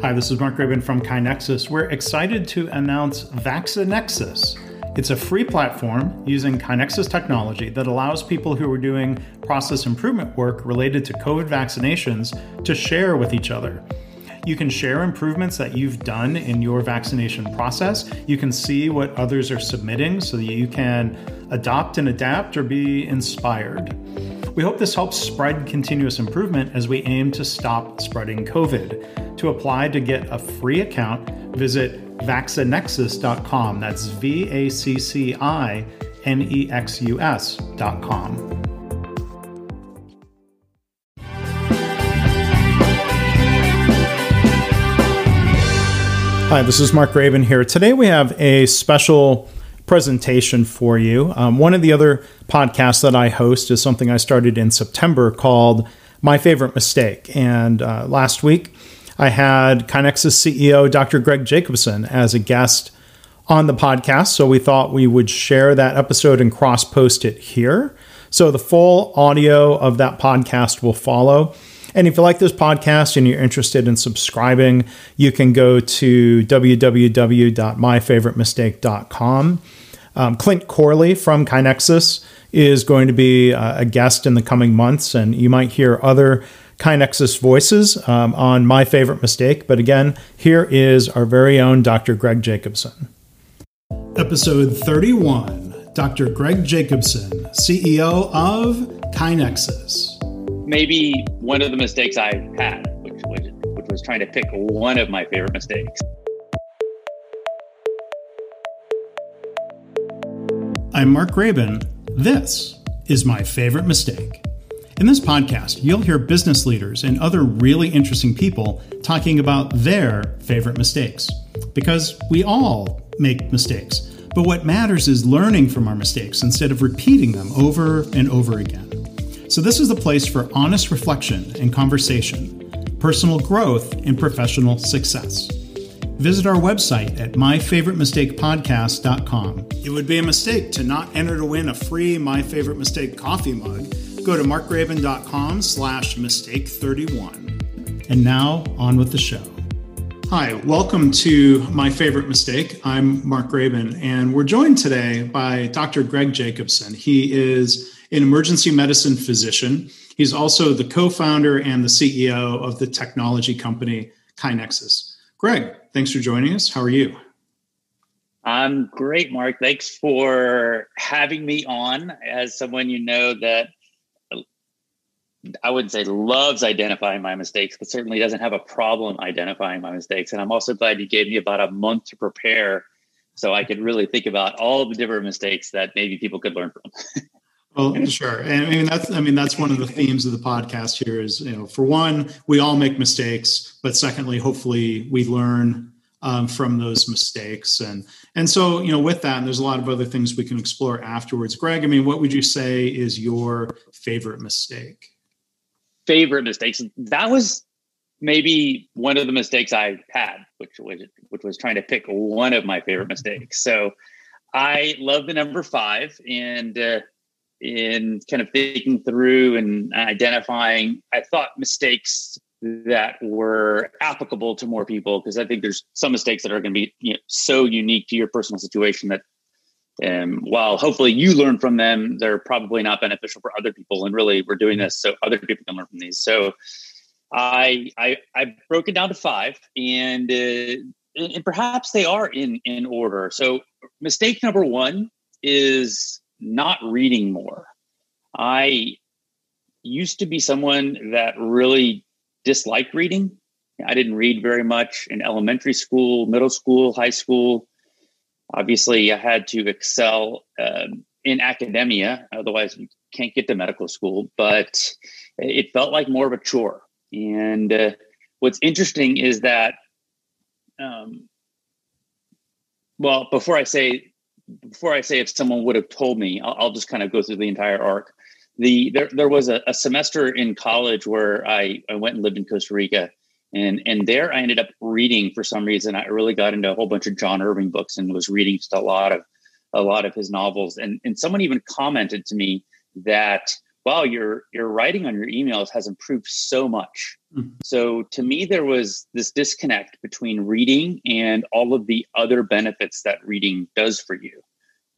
Hi, this is Mark Graban from KaiNexus. We're excited to announce VacciNexus. It's a free platform using KaiNexus technology that allows people who are doing process improvement work related to COVID vaccinations to share with each other. You can share improvements that you've done in your vaccination process. You can see what others are submitting so that you can adopt and adapt or be inspired. We hope this helps spread continuous improvement as we aim to stop spreading COVID. To apply to get a free account, visit vaccinexus.com. That's V A C C I N E X U S.com. Hi, this is Mark Graban here. Today we have a special presentation for you. Um, one of the other podcasts that I host is something I started in September called My Favorite Mistake. And uh, last week I had KaiNexus CEO Dr. Greg Jacobson as a guest on the podcast. So we thought we would share that episode and cross post it here. So the full audio of that podcast will follow. And if you like this podcast and you're interested in subscribing, you can go to www.myfavoritemistake.com. Um, Clint Corley from KaiNexus is going to be uh, a guest in the coming months, and you might hear other KaiNexus voices um, on My Favorite Mistake. But again, here is our very own Dr. Greg Jacobson. Episode 31 Dr. Greg Jacobson, CEO of KaiNexus maybe one of the mistakes I had, which, which, which was trying to pick one of my favorite mistakes. I'm Mark Graban. This is my favorite mistake. In this podcast, you'll hear business leaders and other really interesting people talking about their favorite mistakes. Because we all make mistakes, but what matters is learning from our mistakes instead of repeating them over and over again. So, this is the place for honest reflection and conversation, personal growth, and professional success. Visit our website at myfavoritemistakepodcast.com. It would be a mistake to not enter to win a free My Favorite Mistake coffee mug. Go to markgraban.com slash mistake31. And now, on with the show. Hi, welcome to My Favorite Mistake. I'm Mark Graban, and we're joined today by Dr. Greg Jacobson. He is an emergency medicine physician. He's also the co founder and the CEO of the technology company KaiNexus. Greg, thanks for joining us. How are you? I'm great, Mark. Thanks for having me on as someone you know that I wouldn't say loves identifying my mistakes, but certainly doesn't have a problem identifying my mistakes. And I'm also glad you gave me about a month to prepare so I could really think about all the different mistakes that maybe people could learn from. Well, sure, and I mean that's I mean that's one of the themes of the podcast here is you know for one we all make mistakes, but secondly, hopefully we learn um, from those mistakes, and and so you know with that, and there's a lot of other things we can explore afterwards. Greg, I mean, what would you say is your favorite mistake? Favorite mistakes? That was maybe one of the mistakes I had, which was which was trying to pick one of my favorite mistakes. So I love the number five, and uh, in kind of thinking through and identifying, I thought mistakes that were applicable to more people because I think there's some mistakes that are going to be you know, so unique to your personal situation that um, while hopefully you learn from them, they're probably not beneficial for other people. And really, we're doing this so other people can learn from these. So I I, I broke it down to five, and uh, and perhaps they are in in order. So mistake number one is not reading more. I used to be someone that really disliked reading. I didn't read very much in elementary school, middle school, high school. Obviously, I had to excel um, in academia, otherwise, you can't get to medical school. But it felt like more of a chore. And uh, what's interesting is that, um, well, before I say before I say if someone would have told me, I'll, I'll just kind of go through the entire arc. The there there was a, a semester in college where I, I went and lived in Costa Rica, and and there I ended up reading for some reason. I really got into a whole bunch of John Irving books and was reading just a lot of a lot of his novels. And and someone even commented to me that wow, your your writing on your emails has improved so much. Mm-hmm. So to me, there was this disconnect between reading and all of the other benefits that reading does for you.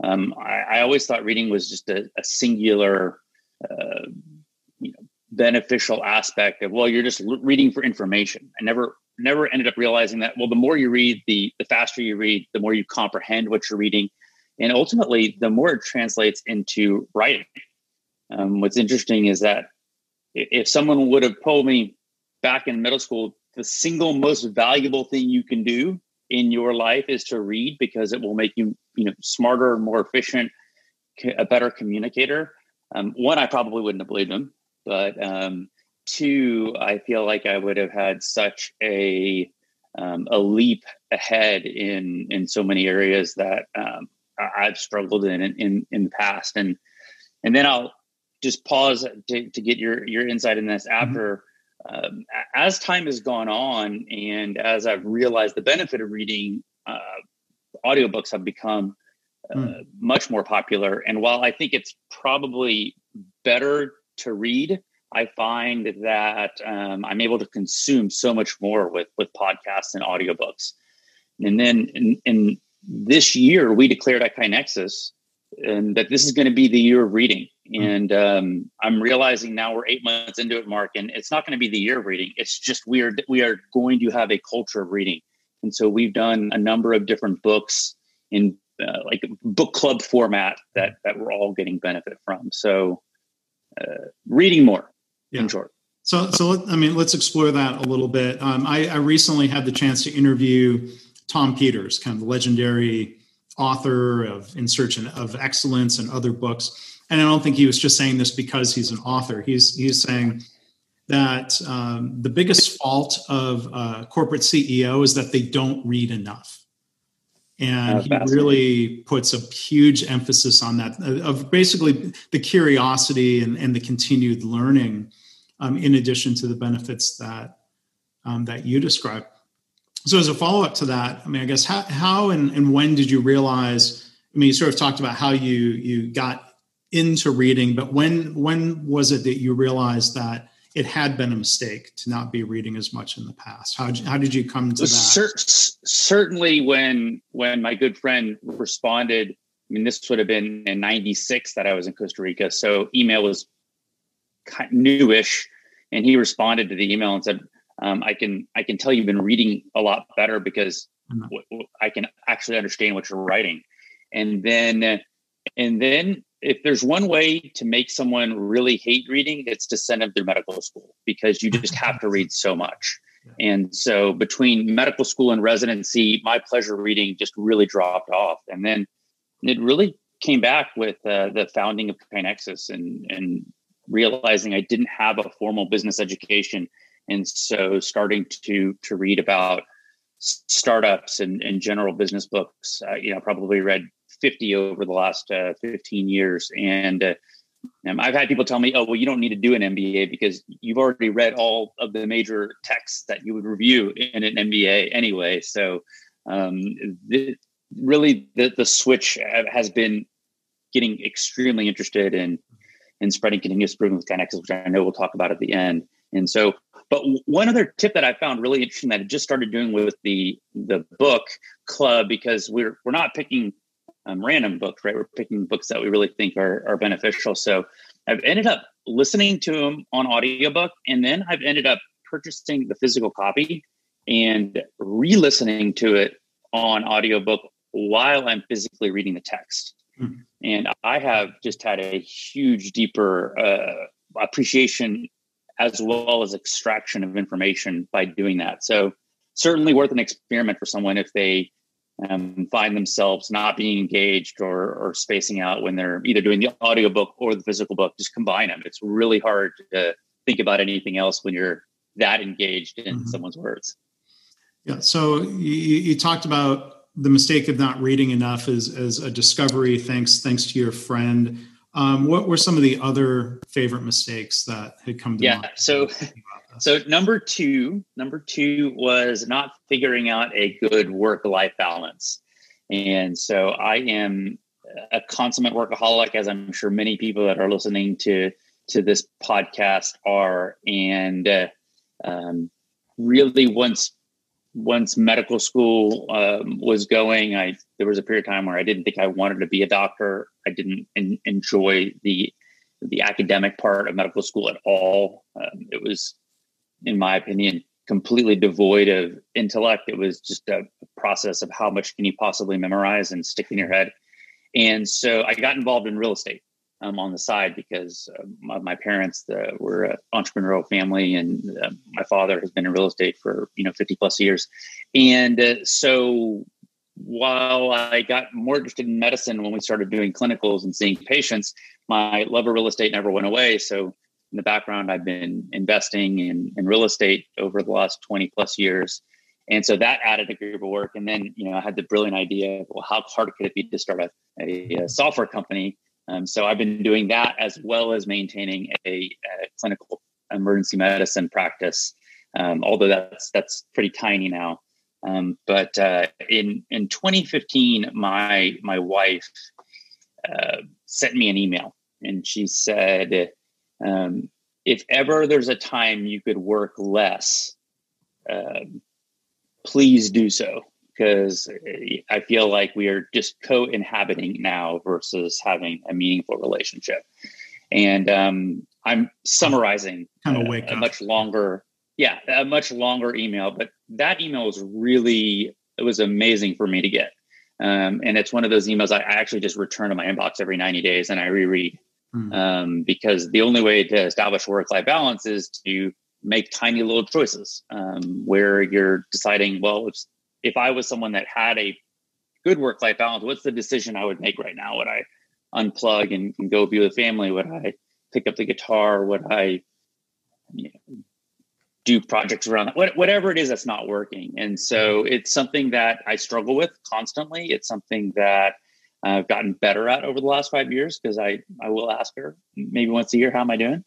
Um, I, I, always thought reading was just a, a singular, uh, you know, beneficial aspect of well, you're just reading for information. I never never ended up realizing that. Well, the more you read, the the faster you read, the more you comprehend what you're reading, and ultimately, the more it translates into writing. Um, what's interesting is that if someone would have told me back in middle school, the single most valuable thing you can do in your life is to read because it will make you, you know, smarter, more efficient, a better communicator. Um, one, I probably wouldn't have believed them, but um, two, I feel like I would have had such a um, a leap ahead in in so many areas that um, I've struggled in, in in the past, and and then I'll just pause to, to get your your insight in this mm-hmm. after mm-hmm. um, as time has gone on and as i've realized the benefit of reading uh, audiobooks have become uh, mm. much more popular and while i think it's probably better to read i find that um, i'm able to consume so much more with with podcasts and audiobooks and then in, in this year we declared at KaiNexus and that this is going to be the year of reading. Hmm. And um, I'm realizing now we're eight months into it, Mark, and it's not going to be the year of reading. It's just we are we are going to have a culture of reading. And so we've done a number of different books in uh, like book club format that that we're all getting benefit from. So uh, reading more, yeah. in short. So, so I mean, let's explore that a little bit. Um, I, I recently had the chance to interview Tom Peters, kind of the legendary author of In Search of Excellence and other books. And I don't think he was just saying this because he's an author. He's he's saying that um, the biggest fault of a corporate CEO is that they don't read enough. And he really puts a huge emphasis on that of basically the curiosity and, and the continued learning, um, in addition to the benefits that um, that you describe. So as a follow up to that, I mean, I guess how, how and, and when did you realize? I mean, you sort of talked about how you you got into reading, but when when was it that you realized that it had been a mistake to not be reading as much in the past? How how did you come to that? Cer- certainly, when when my good friend responded, I mean, this would have been in '96 that I was in Costa Rica, so email was newish, and he responded to the email and said, um, I can I can tell you've been reading a lot better because mm-hmm. w- w- I can actually understand what you're writing, and then and then if there's one way to make someone really hate reading, it's to send them through medical school because you just have to read so much. And so between medical school and residency, my pleasure reading just really dropped off, and then it really came back with uh, the founding of KaiNexus and and realizing I didn't have a formal business education. And so starting to to read about startups and, and general business books uh, you know probably read 50 over the last uh, 15 years and uh, um, I've had people tell me, "Oh, well, you don't need to do an MBA because you've already read all of the major texts that you would review in an MBA anyway." So, um, really, the the switch has been getting extremely interested in in spreading continuous improvement with KaiNexus, which I know we'll talk about at the end. And so, but one other tip that I found really interesting that I just started doing with the the book club because we're we're not picking um, random books, right? We're picking books that we really think are are beneficial. So I've ended up listening to them on audiobook, and then I've ended up purchasing the physical copy and re-listening to it on audiobook while I'm physically reading the text. Mm-hmm. And I have just had a huge, deeper uh, appreciation as well as extraction of information by doing that. So certainly worth an experiment for someone if they um, find themselves not being engaged or, or spacing out when they're either doing the audiobook or the physical book. Just combine them. It's really hard to think about anything else when you're that engaged in mm-hmm. someone's words. Yeah. So you, you talked about the mistake of not reading enough as, as a discovery. Thanks, thanks to your friend. Um, what were some of the other favorite mistakes that had come to yeah, mind? So, so number two, number two was not figuring out a good work-life balance. And so I am a consummate workaholic, as I'm sure many people that are listening to to this podcast are, and uh, um, really once once medical school um, was going, I there was a period of time where I didn't think I wanted to be a doctor. I didn't in, enjoy the the academic part of medical school at all. Um, it was, in my opinion, completely devoid of intellect. It was just a process of how much can you possibly memorize and stick in your head. And so I got involved in real estate um, on the side because uh, my, my, parents uh, were an entrepreneurial family, and uh, my father has been in real estate for you know 50 plus years. And uh, so while I got more interested in medicine when we started doing clinicals and seeing patients, my love of real estate never went away. So in the background, I've been investing in, in real estate over the last 20 plus years. And so that added a group of work. And then, you know, I had the brilliant idea of, well, how hard could it be to start a, a, a software company? Um, so I've been doing that as well as maintaining a, a clinical emergency medicine practice. Um, although that's that's pretty tiny now. Um, but uh, in in 2015, my my wife uh, sent me an email, and she said, um, "If ever there's a time you could work less, uh, please do so." Because I feel like we are just co-inhabiting now versus having a meaningful relationship, and um, I'm summarizing kind of wake a, a much longer yeah, a much longer email, but that email was really it was amazing for me to get. Um, and it's one of those emails I, actually just return to my inbox every 90 days and I reread mm. um, because the only way to establish work life balance is to make tiny little choices um, where you're deciding, well, if, if I was someone that had a good work life balance, what's the decision I would make right now? Would I unplug and, and go be with family? Would I pick up the guitar? Would I you know, do projects around that, whatever it is that's not working. And so it's something that I struggle with constantly. It's something that I've gotten better at over the last five years because I, I will ask her maybe once a year, how am I doing?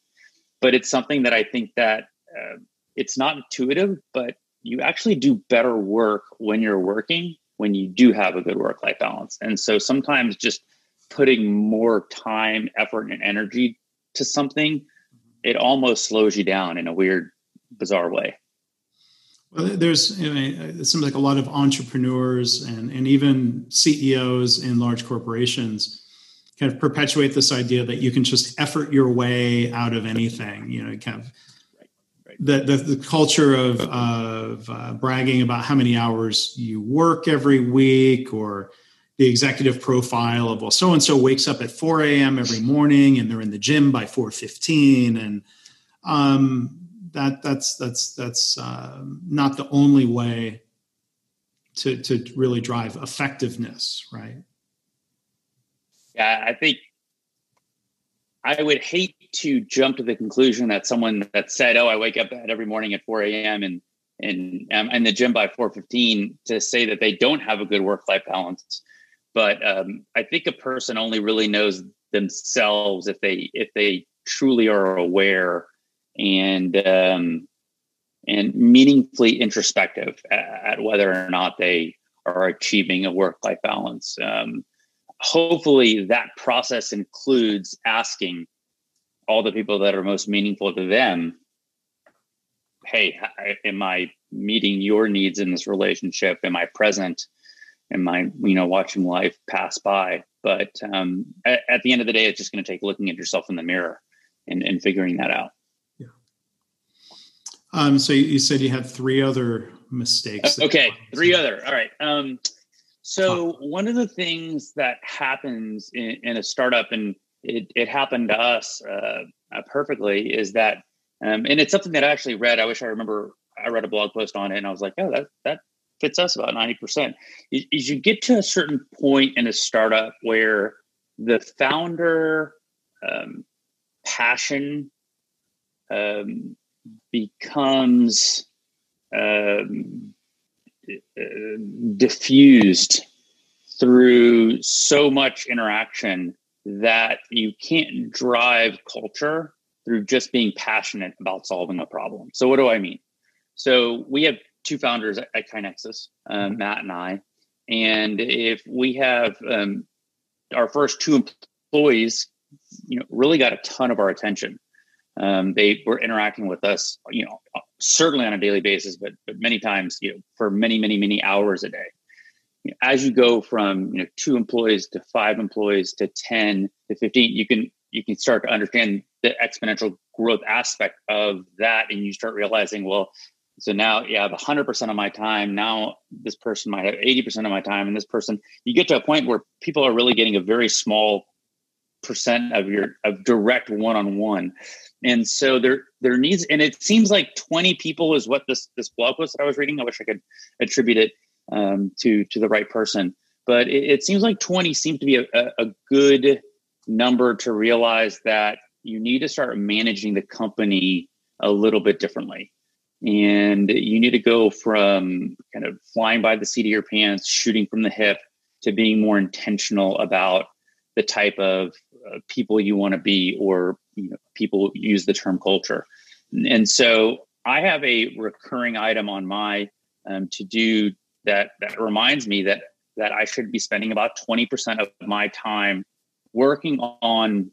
But it's something that I think that uh, it's not intuitive, but you actually do better work when you're working when you do have a good work life balance. And so sometimes just putting more time, effort, and energy to something, it almost slows you down in a weird bizarre way. Well, there's you know, it seems like a lot of entrepreneurs and and even CEOs in large corporations kind of perpetuate this idea that you can just effort your way out of anything. You know, kind of the, the, the culture of, of uh, bragging about how many hours you work every week or the executive profile of well so and so wakes up at 4 a.m every morning and they're in the gym by 4.15 and um, that that's that's that's uh, not the only way to to really drive effectiveness, right? Yeah, I think I would hate to jump to the conclusion that someone that said, "Oh, I wake up every morning at 4 a.m. and and in the gym by 4:15," to say that they don't have a good work-life balance. But um, I think a person only really knows themselves if they if they truly are aware and um, and meaningfully introspective at, at, whether or not they are achieving a work life balance. Um, hopefully, that process includes asking all the people that are most meaningful to them hey am i meeting your needs in this relationship? Am i present? Am i you know watching life pass by? But um, at, at, the end of the day it's just going to take looking at yourself in the mirror and, and figuring that out um, so you said you had three other mistakes. Okay, three other. All right. Um, so one of the things that happens in, in a startup, and it, it happened to us uh, uh, perfectly, is that, um, and it's something that I actually read. I wish I remember. I read a blog post on it, and I was like, oh, that that fits us about ninety percent. Is, is you get to a certain point in a startup where the founder um, passion um, becomes um, diffused through so much interaction that you can't drive culture through just being passionate about solving a problem. So, what do I mean? So, we have two founders at, at KaiNexus, um, Matt and I. And if we have um, our first two employees, you know, really got a ton of our attention Um, they were interacting with us, you know, certainly on a daily basis, but but many times, you know, for many, many, many hours a day. As you go from you know two employees to five employees to ten to fifteen, you can you can start to understand the exponential growth aspect of that, and you start realizing, well, so now you have 100% of my time. Now this person might have 80% of my time, and this person, you get to a point where people are really getting a very small percent of your of direct one-on-one. And so there there needs and it seems like 20 people is what this this blog post that i was reading i wish i could attribute it um, to to the right person. But it, it seems like 20 seems to be a, a good number to realize that you need to start managing the company a little bit differently. And you need to go from kind of flying by the seat of your pants shooting from the hip to being more intentional about the type of uh, people you want to be or you know, people use the term culture and so i have a recurring item on my um, to do that that reminds me that that i should be spending about 20% of my time working on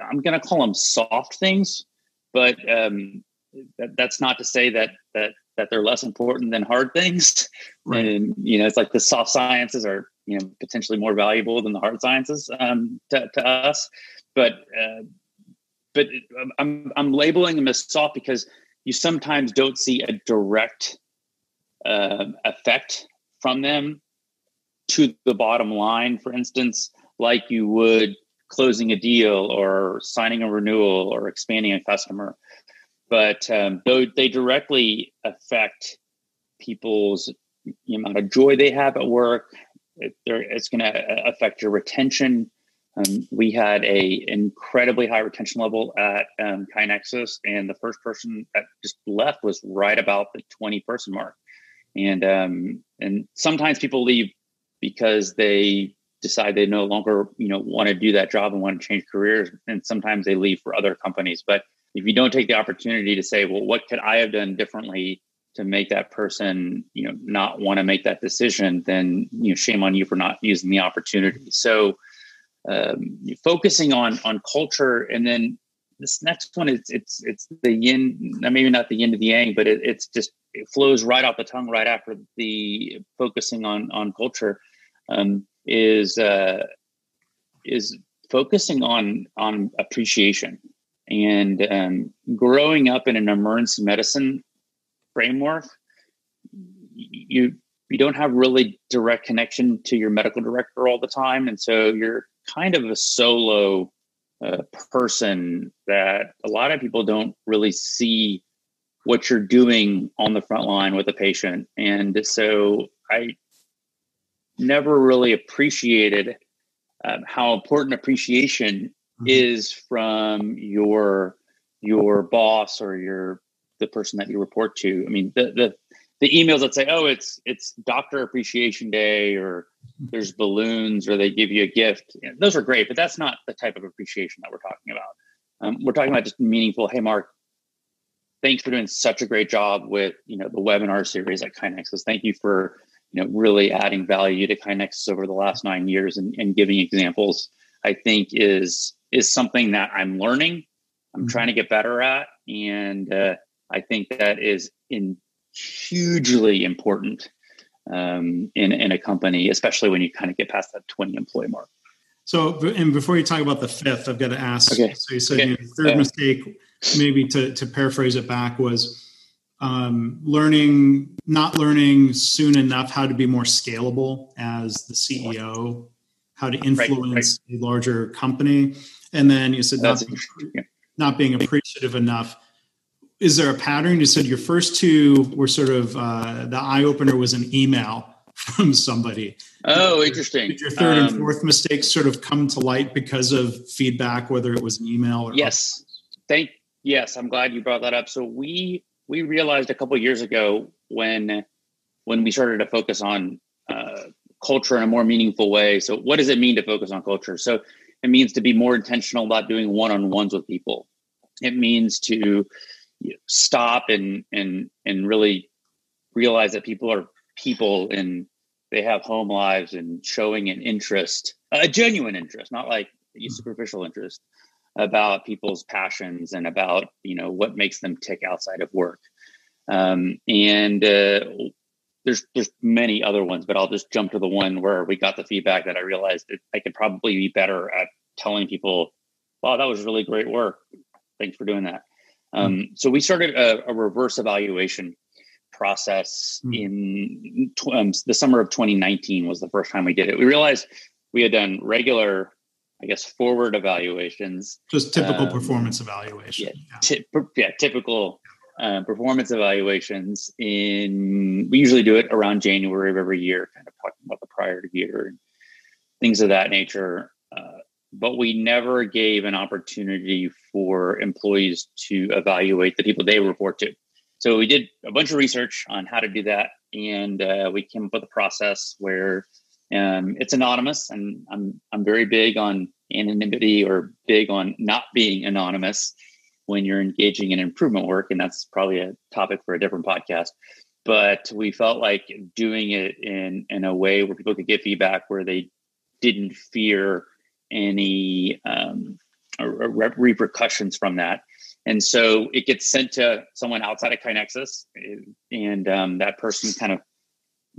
i'm going to call them soft things but um, that, that's not to say that that that they're less important than hard things right. and you know it's like the soft sciences are you know potentially more valuable than the hard sciences um, to, to us. But uh, but I'm I'm labeling them as soft because you sometimes don't see a direct uh, effect from them to the bottom line. For instance, like you would closing a deal or signing a renewal or expanding a customer. But um, though they directly affect people's amount of joy they have at work, it, it's going to affect your retention. Um, we had a incredibly high retention level at um, KaiNexus, and the first person that just left was right about the 20 person mark. And um, and sometimes people leave because they decide they no longer you know want to do that job and want to change careers, and sometimes they leave for other companies. But if you don't take the opportunity to say, well, what could I have done differently to make that person you know not want to make that decision then you know shame on you for not using the opportunity. So um, focusing on on culture and then this next one is it's it's the yin maybe not the yin to the yang but it, it's just it flows right off the tongue right after the focusing on on culture um, is uh, is focusing on on appreciation. And um, growing up in an emergency medicine framework, you you don't have really direct connection to your medical director all the time, and so you're kind of a solo uh, person that a lot of people don't really see what you're doing on the front line with a patient, and so I never really appreciated um, how important appreciation mm-hmm. is from your your boss or your the person that you report to. I mean, the the the emails that say, "Oh, it's it's Doctor Appreciation Day," or "There's balloons," or they give you a gift. You know, those are great, but that's not the type of appreciation that we're talking about. Um, we're talking about just meaningful. Hey, Mark, thanks for doing such a great job with you know the webinar series at KaiNexus. Thank you for you know really adding value to KaiNexus over the last nine years and, and giving examples. I think is is something that I'm learning. I'm mm-hmm. trying to get better at, and uh, I think that is in hugely important um, in in a company, especially when you kind of get past that twenty employee mark. So, and before you talk about the fifth, I've got to ask. Okay. So you said okay. your third uh, mistake, maybe to to paraphrase it back, was um, learning not learning soon enough how to be more scalable as the CEO, how to influence right, right. a larger company, and then you said not, not being appreciative enough is there a pattern? You said your first two were sort of uh, the eye opener was an email from somebody. Oh, interesting. Did your third um, and fourth mistakes sort of come to light because of feedback, whether it was an email or yes, thank yes. I'm glad you brought that up. So we we realized a couple years ago when when we started to focus on uh, culture in a more meaningful way. So what does it mean to focus on culture? So it means to be more intentional about doing one on ones with people. It means to stop and and and really realize that people are people and they have home lives and showing an interest, a genuine interest, not like a superficial interest, about people's passions and about you know what makes them tick outside of work. Um, and uh, there's there's many other ones, but I'll just jump to the one where we got the feedback that I realized that I could probably be better at telling people, "Wow, that was really great work. Thanks for doing that." Um, mm. So we started a, a, reverse evaluation process mm. in tw- um, the summer of 2019 was the first time we did it. We realized we had done regular, I guess, forward evaluations, just typical um, performance evaluation. Yeah, yeah. yeah typical uh, performance evaluations. In we usually do it around January of every year, kind of talking about the prior year and things of that nature. Uh, but we never gave an opportunity for employees to evaluate the people they report to. So we did a bunch of research on how to do that, and uh, we came up with a process where um, it's anonymous, and I'm I'm very big on anonymity or big on not being anonymous when you're engaging in improvement work, and that's probably a topic for a different podcast. But we felt like doing it in in a way where people could get feedback where they didn't fear any um, repercussions from that. And so it gets sent to someone outside of KaiNexus, and um, that person kind of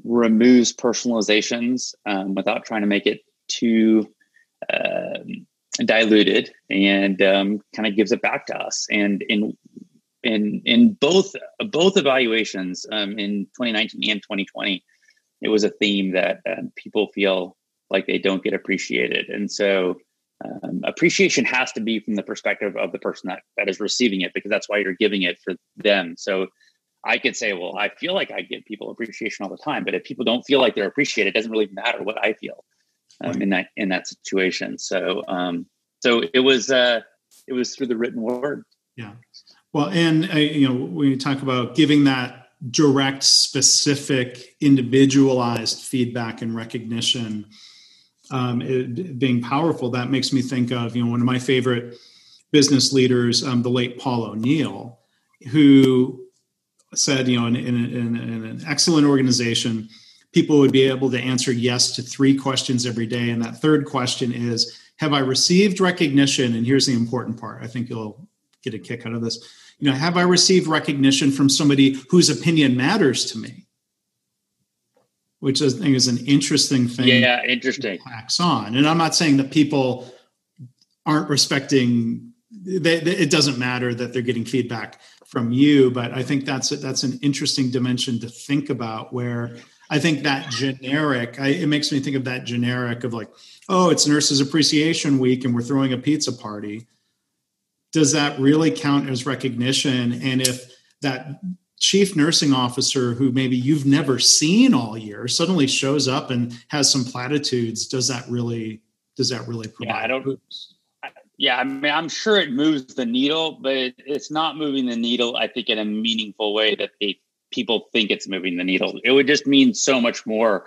removes personalizations um, without trying to make it too uh, diluted, and um, kind of gives it back to us. And in in in both both evaluations um, in 2019 and 2020, it was a theme that um, people feel like they don't get appreciated. And so um, appreciation has to be from the perspective of the person that, that is receiving it, because that's why you're giving it for them. So I could say, well, I feel like I give people appreciation all the time, but if people don't feel like they're appreciated, it doesn't really matter what I feel um, right. in that in that situation. So, um, so it was uh, it was through the written word. Yeah. Well, and uh, you know, when you talk about giving that direct, specific, individualized feedback and recognition, um, it, being powerful, that makes me think of you know one of my favorite business leaders, um, the late Paul O'Neill, who said you know in, in, in, in an excellent organization, people would be able to answer yes to three questions every day, and that third question is, have I received recognition? And here's the important part. I think you'll get a kick out of this. You know, have I received recognition from somebody whose opinion matters to me? Which I think is an interesting thing. Yeah, interesting. Hacks on, and I'm not saying that people aren't respecting. They, they, it doesn't matter that they're getting feedback from you, but I think that's a, that's an interesting dimension to think about. Where I think that generic, I, it makes me think of that generic of like, oh, it's Nurses Appreciation Week and we're throwing a pizza party. Does that really count as recognition? And if that chief nursing officer who maybe you've never seen all year suddenly shows up and has some platitudes does that really does that really provide yeah i don't yeah i mean i'm sure it moves the needle but it, it's not moving the needle i think in a meaningful way that they, people think it's moving the needle. It would just mean so much more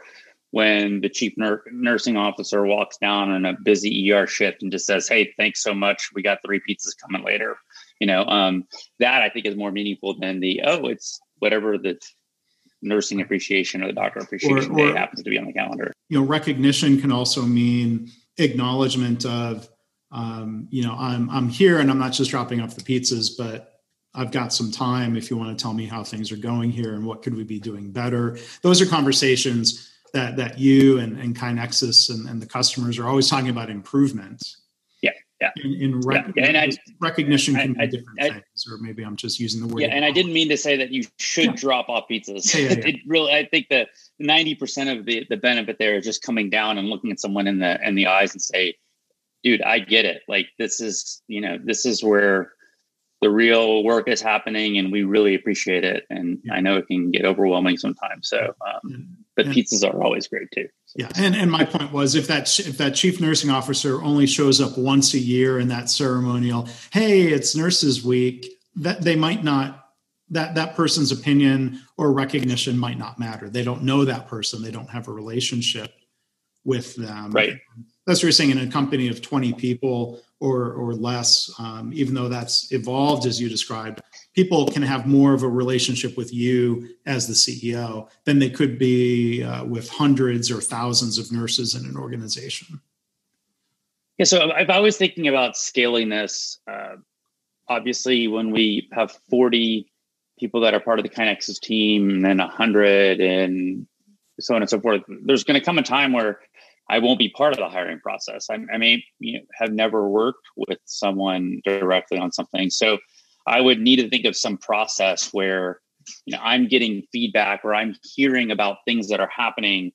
when the chief nur- nursing officer walks down on a busy er shift and just says hey thanks so much. We got three pizzas coming later you know um, that i think is more meaningful than the oh it's whatever the nursing appreciation or the doctor appreciation or, or, day happens to be on the calendar you know recognition can also mean acknowledgement of um, you know i'm i'm here and i'm not just dropping off the pizzas but I've got some time if you want to tell me how things are going here and what could we be doing better. Those are conversations that that you and, and KaiNexus and, and the customers are always talking about improvements yeah. In, in rec- yeah. and I, recognition can I, be different I, things, or maybe I'm just using the word. Yeah, and I didn't mean to say that you should yeah. drop off pizzas. It really, I think that 90 percent of the the benefit there is just coming down and looking at someone in the in the eyes and say, "Dude, I get it. Like this is you know this is where the real work is happening, and we really appreciate it. And I know it can get overwhelming sometimes. So, um, but pizzas are always great too. Yeah, and and my point was if that if that chief nursing officer only shows up once a year in that ceremonial, hey, it's Nurses Week, that they might not that that person's opinion or recognition might not matter. They don't know that person. They don't have a relationship with them. Right. That's what you're saying in a company of 20 people or or less, um, even though that's evolved as you described, people can have more of a relationship with you as the CEO than they could be uh, with hundreds or thousands of nurses in an organization. Yeah, so if I was thinking about scaling this, uh, obviously when we have 40 people that are part of the KaiNexus team and then 100 and so on and so forth, there's going to come a time where I won't be part of the hiring process. I, I may you know, have never worked with someone directly on something. So I would need to think of some process where you know I'm getting feedback or I'm hearing about things that are happening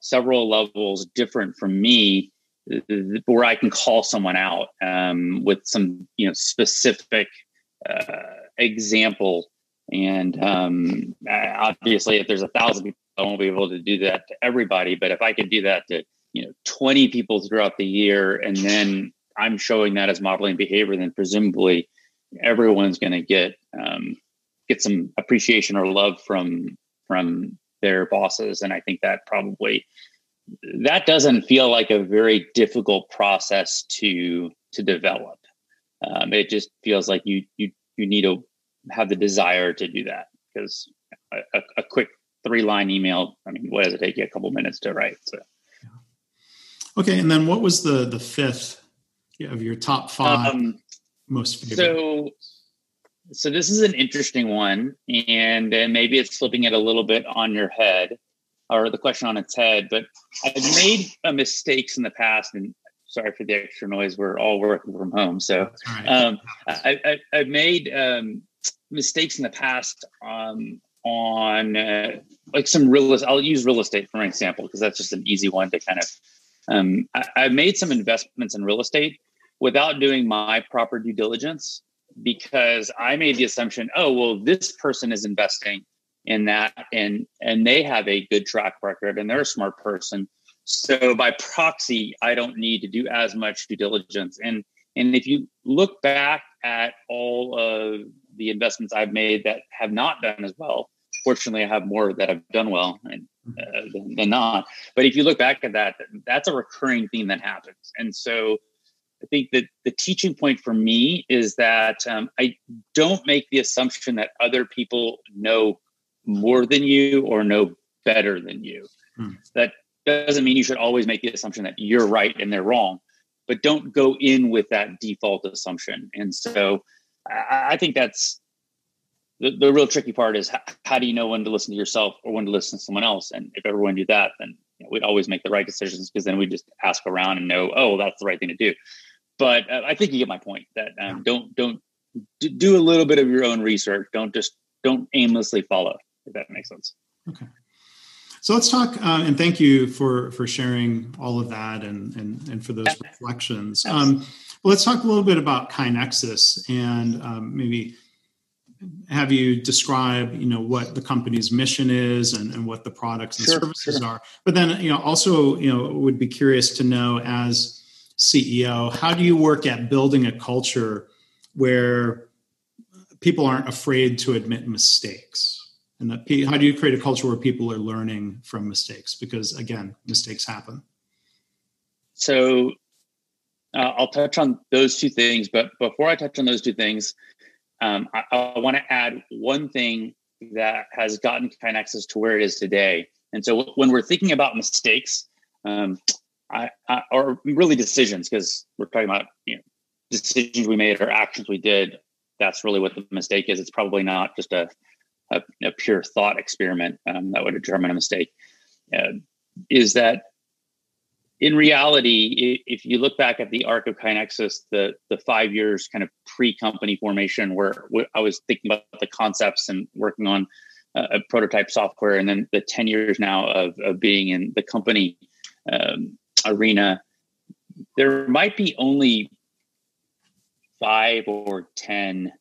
several levels different from me where I can call someone out um, with some you know specific uh, example. And um, obviously, if there's a thousand people, I won't be able to do that to everybody. But if I could do that to you know 20 people throughout the year, and then I'm showing that as modeling behavior, then presumably everyone's going to get um, get some appreciation or love from from their bosses. And I think that probably that doesn't feel like a very difficult process to to develop. Um, it just feels like you you you need to have the desire to do that because a, a, quick three line email. I mean, what does it take you? A couple minutes to write. So. Okay, and then what was the the fifth of your top five um, most favorite? So, so this is an interesting one, and uh, maybe it's flipping it a little bit on your head or the question on its head. But I've made uh, mistakes in the past, and sorry for the extra noise. We're all working from home, so right. um, I, have made um, mistakes in the past um, on uh, like some real. I'll use real estate for an example because that's just an easy one to kind of. Um, I, I've made some investments in real estate without doing my proper due diligence because I made the assumption, oh well, this person is investing in that and and they have a good track record and they're a smart person. So by proxy i don't need to do as much due diligence. And and if you look back at all of the investments i've made that have not done as well fortunately i have more that have done well and uh, than, than not. But if you look back at that that's a recurring theme that happens. And so I think that the teaching point for me is that um, I don't make the assumption that other people know more than you or know better than you. Hmm. That doesn't mean you should always make the assumption that you're right and they're wrong, but don't go in with that default assumption. And so I, I think that's the, the real tricky part is how, how, do you know when to listen to yourself or when to listen to someone else? And if everyone did that, then you know, we'd always make the right decisions because then we just ask around and know, oh, that's the right thing to do. But uh, I think you get my point that um, don't don't do a little bit of your own research. Don't just don't aimlessly follow if that makes sense. Okay. So let's talk, uh, and thank you for for sharing all of that and and, and for those reflections. Um, well, let's talk a little bit about KaiNexus and um, maybe have you describe you know what the company's mission is and, and what the products and sure, services sure. are. But then you know also you know would be curious to know as CEO how do you work at building a culture where people aren't afraid to admit mistakes and that how do you create a culture where people are learning from mistakes because again mistakes happen so uh, i'll touch on those two things but before i touch on those two things um, i, I want to add one thing that has gotten KaiNexus to where it is today. And so when we're thinking about mistakes um, I, I, or really decisions because we're talking about you know decisions we made or actions we did that's really what the mistake is. It's probably not just a a, a pure thought experiment um, that would determine a mistake, uh, is that in reality, if you look back at the arc of KaiNexus, the the five years kind of pre-company formation, where I was thinking about the concepts and working on a prototype software, and then the ten years now of, of being in the company um, arena, there might be only five or ten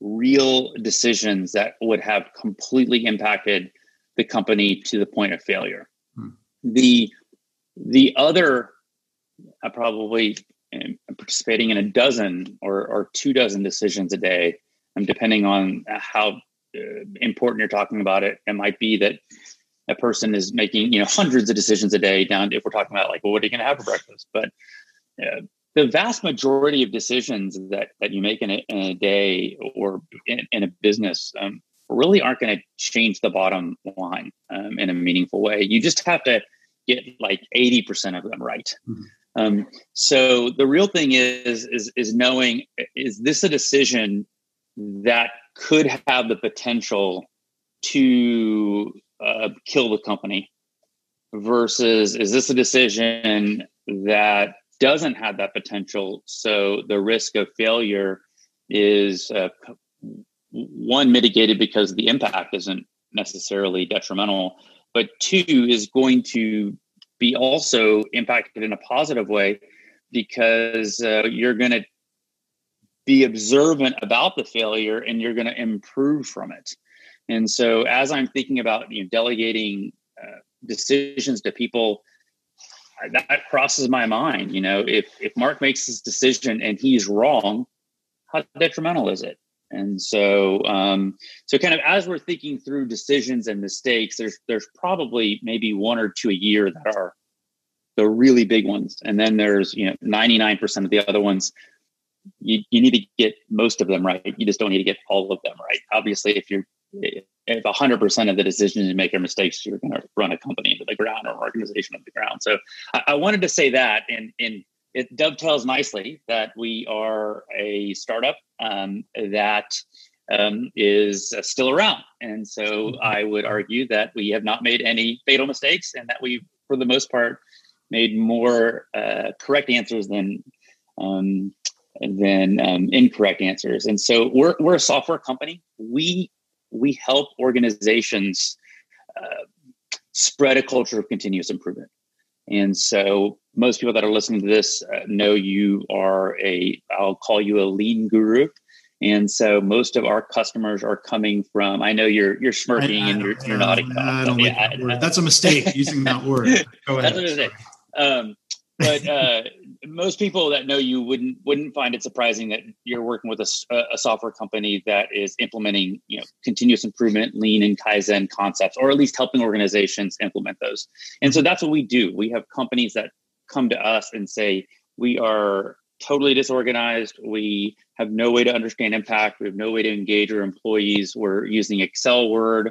real decisions that would have completely impacted the company to the point of failure. Hmm. The the other I probably am participating in a dozen or, or two dozen decisions a day, um, depending on how uh, important you're talking about it, it might be that a person is making you know hundreds of decisions a day. Down if we're talking about like, well, what are you going to have for breakfast? But uh, the vast majority of decisions that, that you make in a, in a day or in, in a business um, really aren't going to change the bottom line um, in a meaningful way. You just have to get like 80% of them right. Mm-hmm. Um, so the real thing is is is knowing is this a decision that could have the potential to uh, kill the company versus is this a decision that doesn't have that potential so the risk of failure is uh, one mitigated because the impact isn't necessarily detrimental but two is going to be also impacted in a positive way because uh, you're going to be observant about the failure and you're going to improve from it. And so as i'm thinking about you know, delegating uh, decisions to people that crosses my mind you know if if mark makes his decision and he's wrong how detrimental is it and so, um, so kind of as we're thinking through decisions and mistakes, there's there's probably maybe one or two a year that are the really big ones, and then there's you know 99% of the other ones. You you need to get most of them right. You just don't need to get all of them right. Obviously, if you're if 100% of the decisions you make are mistakes, you're going to run a company into the ground or an organization into the ground. So I, I wanted to say that, in and it dovetails nicely that we are a startup um, that um, is uh, still around. And so. I would argue that we have not made any fatal mistakes and that we, for the most part, made more uh, correct answers than um, than um, incorrect answers. And so we're, we're a software company. We we help organizations uh, spread a culture of continuous improvement. And so most people that are listening to this uh, know you are a, I'll call you a lean guru. And so most of our customers are coming from, I know you're, you're smirking I, I and you're, you're nodding. I don't like that word. That's a mistake using that word. Go ahead. Um, but uh, most people that know you wouldn't wouldn't find it surprising that you're working with a, a, software company that is implementing you know continuous improvement lean and kaizen concepts or at least helping organizations implement those and so that's what we do we have companies that come to us and say we are totally disorganized. We have no way to understand impact. We have no way to engage our employees. We're using excel word.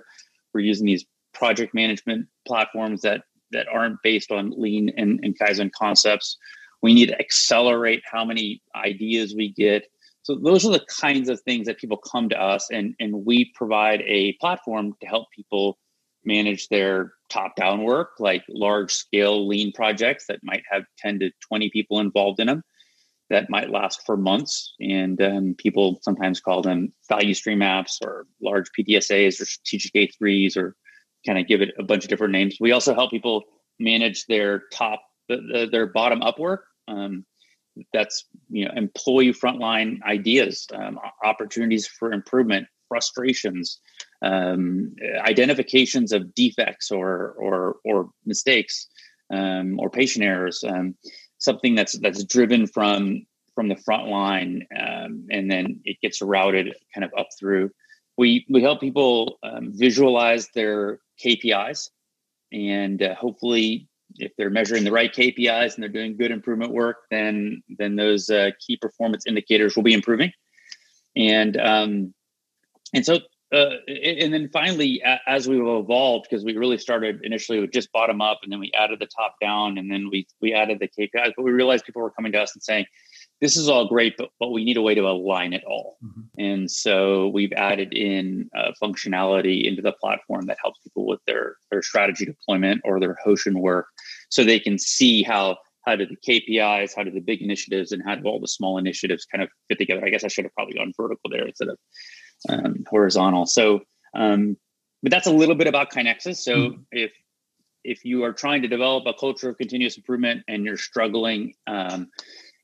We're using these project management platforms that that aren't based on lean and, and kaizen concepts. We need to accelerate how many ideas we get. So those are the kinds of things that people come to us and and we provide a platform to help people manage their top down work like large scale lean projects that might have 10 to 20 people involved in them that might last for months. And um, people sometimes call them value stream apps or large pdsas or strategic a3s or kind of give it a bunch of different names. We also help people manage their top their bottom up work. Um, that's you know employee frontline ideas, um, opportunities for improvement, frustrations, um, identifications of defects or or or mistakes um, or patient errors. Um, something that's that's driven from from the front line, um, and then it gets routed kind of up through. We we help people visualize their KPIs and uh, hopefully if they're measuring the right KPIs and they're doing good improvement work, then then those uh, key performance indicators will be improving. And um, and so uh, and then finally, as we've evolved, because we really started initially with just bottom up, and then we added the top down, and then we we added the KPIs. But we realized people were coming to us and saying, "This is all great, but but we need a way to align it all." Mm-hmm. And so we've added in uh, functionality into the platform that helps people with their their strategy deployment or their Hoshin work, so they can see how how do the KPIs, how do the big initiatives, and how do all the small initiatives kind of fit together. I guess I should have probably gone vertical there instead of um, horizontal. So, um, but that's a little bit about KaiNexus. So mm-hmm. if if you are trying to develop a culture of continuous improvement and you're struggling um,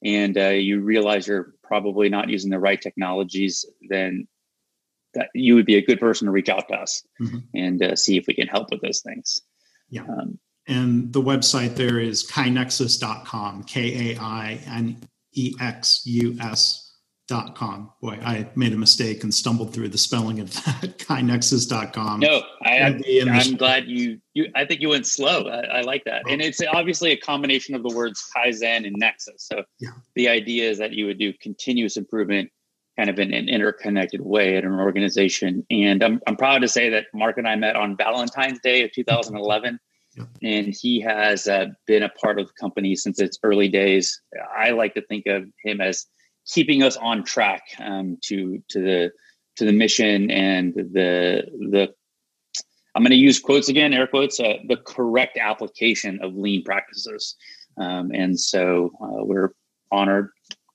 and uh, you realize you're probably not using the right technologies, then that you would be a good person to reach out to us mm-hmm. and uh, see if we can help with those things. Yeah. Um, and the website there is kainexus.com, K A I N E X U S dot com. Boy, I made a mistake and stumbled through the spelling of that. kainexus.com. No, I, am I'm glad you, you, I think you went slow. I, I like that. Oh. And it's obviously a combination of the words Kaizen and Nexus. So yeah. the idea is that you would do continuous improvement kind of in an interconnected way at an organization. And I'm, I'm proud to say that Mark and I met on Valentine's Day of 2011 and he has uh, been a part of the company since its early days. I like to think of him as keeping us on track um, to to the to the mission and the the I'm going to use quotes again, air quotes, uh, the correct application of lean practices. Um, and so uh, we're honored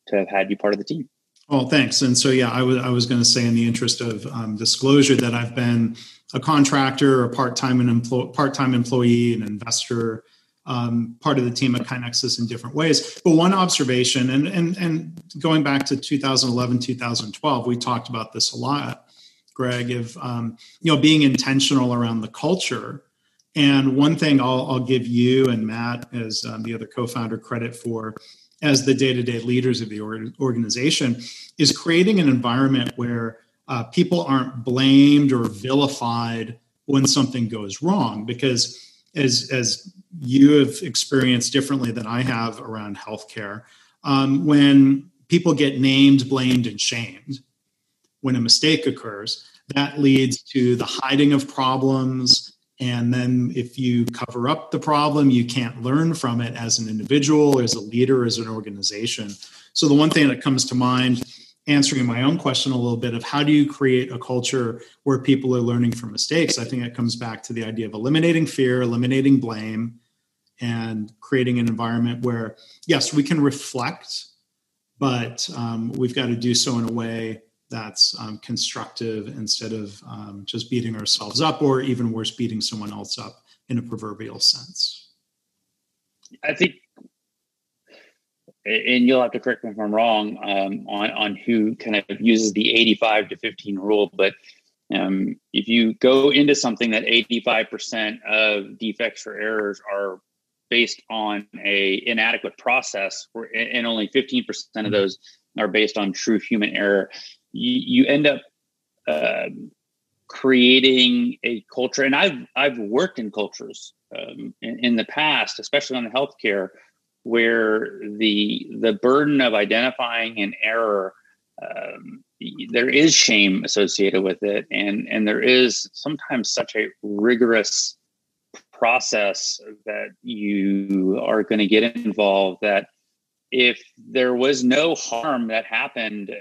to have had you part of the team. Oh, thanks. And so, yeah, I was I was going to say, in the interest of um, disclosure, that I've been a contractor, a part time employ, part time employee, an investor, um, part of the team at KaiNexus in different ways. But one observation, and and and going back to 2011, 2012, we talked about this a lot, Greg, of um, you know being intentional around the culture. And one thing I'll, I'll give you and Matt as um, the other co-founder credit for as the day-to-day leaders of the organization is creating an environment where uh, people aren't blamed or vilified when something goes wrong because as as you have experienced differently than i have around healthcare um, when people get named blamed and shamed when a mistake occurs that leads to the hiding of problems and then if you cover up the problem, you can't learn from it as an individual, as a leader, as an organization. So the one thing that comes to mind, answering my own question a little bit of how do you create a culture where people are learning from mistakes? I think it comes back to the idea of eliminating fear, eliminating blame, and creating an environment where, yes, we can reflect, but um, we've got to do so in a way that's um, constructive instead of um, just beating ourselves up or even worse beating someone else up in a proverbial sense i think and you'll have to correct me if i'm wrong um, on, on who kind of uses the 85 to 15 rule but um, if you go into something that 85% of defects or errors are based on a inadequate process and only 15% of mm-hmm. those are based on true human error you, you end up uh, creating a culture. And I've I've worked in cultures um, in, in, the past, especially on the healthcare, where the the burden of identifying an error. Um, there is shame associated with it, and and there is sometimes such a rigorous process that you are going to get involved that if there was no harm that happened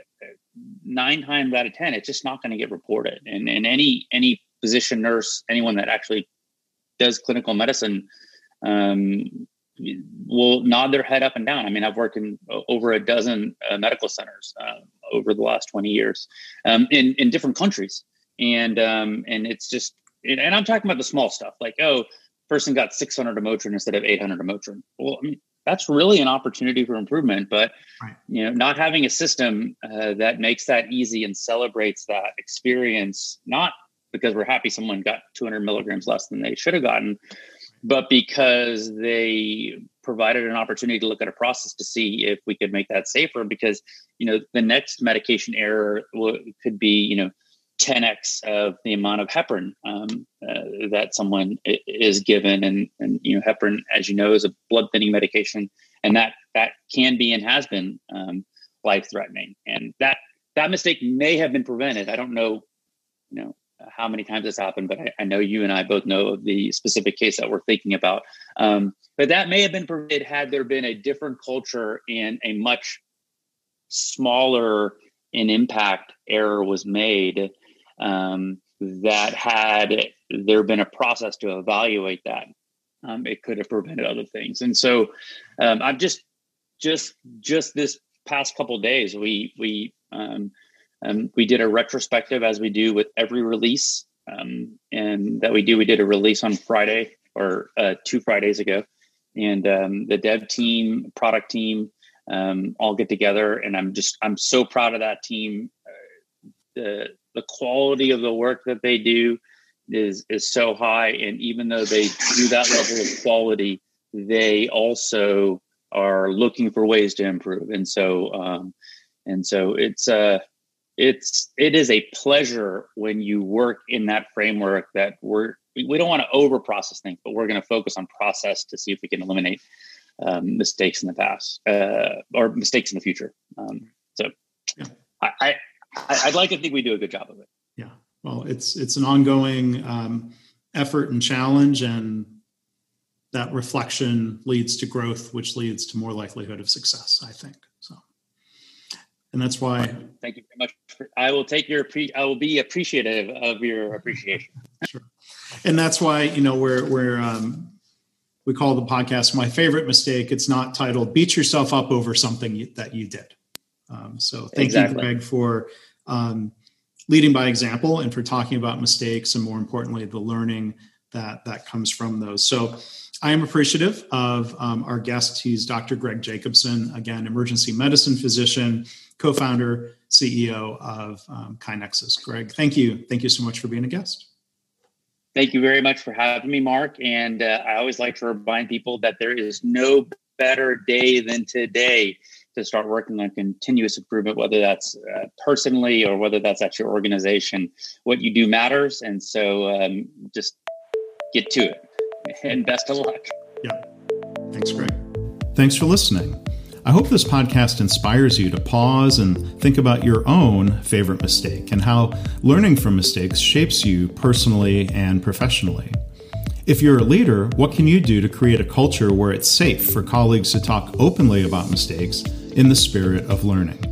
nine times out of ten, it's just not going to get reported. And and any any physician, nurse, anyone that actually does clinical medicine um, will nod their head up and down. I mean, I've worked in over a dozen uh, medical centers uh, over the last twenty years um, in in different countries, and um, and it's just and I'm talking about the small stuff like oh, person got 600 of Motrin instead of 800 of Motrin. Well, I mean, that's really an opportunity for improvement. But right. you know, not having a system uh, that makes that easy and celebrates that experience, not because we're happy someone got 200 milligrams less than they should have gotten, but because they provided an opportunity to look at a process to see if we could make that safer. Because you know, the next medication error could be you know 10x of the amount of heparin um, uh, that someone is given, and and you know heparin, as you know, is a blood thinning medication, and that that can be and has been um, life threatening, and that that mistake may have been prevented. I don't know, you know how many times this happened, but I, I know you and I both know of the specific case that we're thinking about. Um, but that may have been prevented had there been a different culture and a much smaller in impact error was made um, that had there been a process to evaluate that, um, it could have prevented other things. And so um, I've just just just this past couple days we we um, um, we did a retrospective as we do with every release. Um, and that we do we did a release on friday or uh, two fridays ago. And um, the dev team product team um, all get together and i'm just i'm so proud of that team. Uh, the the quality of the work that they do is is so high and even though they do that level of quality they also are looking for ways to improve. And so um, and so it's uh it's it is a pleasure when you work in that framework that we're we don't want to over process things but we're going to focus on process to see if we can eliminate um, mistakes in the past uh, or mistakes in the future um, so yeah. I, I, would like to think we do a good job of it. Yeah. Well, it's it's an ongoing um, effort and challenge, and that reflection leads to growth, which leads to more likelihood of success. I think and that's why. Thank you very much. For, I will take your. I will be appreciative of your appreciation. sure, and that's why you know we're we're. Um, we call the podcast my favorite mistake. It's not titled "Beat Yourself Up Over Something you, That You Did." Um, so thank exactly. you, Greg, for um, leading by example and for talking about mistakes and more importantly the learning that that comes from those. So i am appreciative of um, our guest. He's dr greg jacobson again emergency medicine physician co-founder ceo of um, KaiNexus greg thank you. Thank you so much for being a guest. Thank you very much for having me mark. And uh, i always like to remind people that there is no better day than today to start working on continuous improvement, whether that's uh, personally or whether that's at your organization. What you do matters. And so um, just get to it and best of luck. Yeah. Thanks, Greg. Thanks for listening. I hope this podcast inspires you to pause and think about your own favorite mistake and how learning from mistakes shapes you personally and professionally. If you're a leader, what can you do to create a culture where it's safe for colleagues to talk openly about mistakes in the spirit of learning?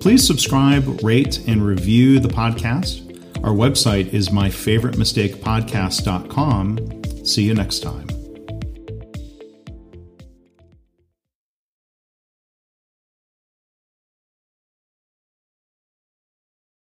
Please subscribe, rate, and review the podcast. Our website is myfavoritemistakepodcast.com. See you next time.